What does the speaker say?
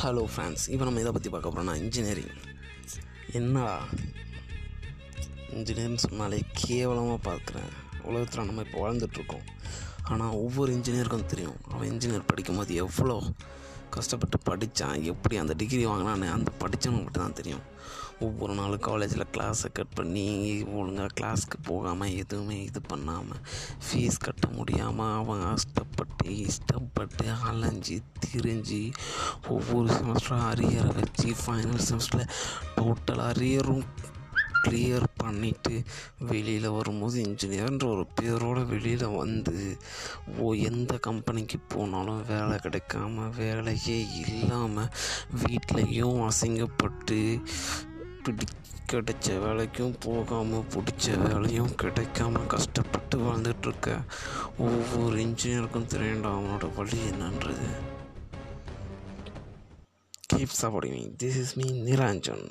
Hello friends இப்போ நம்ம இதை பற்றி பார்க்க போகிறோம்னா இன்ஜினியரிங் என்ன இன்ஜினியரிங் சொன்னாலே கேவலமாக பார்க்குறேன். உலகத்தில் நம்ம இப்போ வாழ்ந்துட்டுருக்கோம் ஆனால் ஒவ்வொரு இன்ஜினியருக்கும் தெரியும். அவன் இன்ஜினியர் படிக்கும்போது எவ்வளோ கஷ்டப்பட்டு படித்தான் எப்படி அந்த டிகிரி வாங்கினான்னு அந்த படித்தவனுக்கு மட்டும் தான் தெரியும். ஒவ்வொரு நாளும் காலேஜில் கிளாஸை கட் பண்ணி ஒழுங்காக கிளாஸ்க்கு போகாமல் எதுவுமே இது பண்ணாமல் ஃபீஸ் கட்ட முடியாமல் அவன் கஷ்டப்பட்டு இஷ்டப்பட்டு அலைஞ்சி திரிஞ்சு ஒவ்வொரு செமஸ்டரும் அரியரை வச்சு ஃபைனல் செமஸ்டரில் டோட்டல் அரியரும் கிளியர் பண்ணிவிட்டு வெளியில் வரும்போது இன்ஜினியர்ன்ற ஒரு பேரோடு வெளியில் வந்து ஓ எந்த கம்பெனிக்கு போனாலும் வேலை கிடைக்காம வேலையே இல்லாமல் வீட்லேயும் அசிங்கப்பட்டு பிடி கிடைச்ச வேலைக்கும் போகாமல் பிடிச்ச வேலையும் கிடைக்காம கஷ்டப்பட்டு வாழ்ந்துட்டுருக்க ஒவ்வொரு இன்ஜினியருக்கும் தெரியண்டா அவனோட வழி என்னன்றது? Keep supporting this is me Niranjan.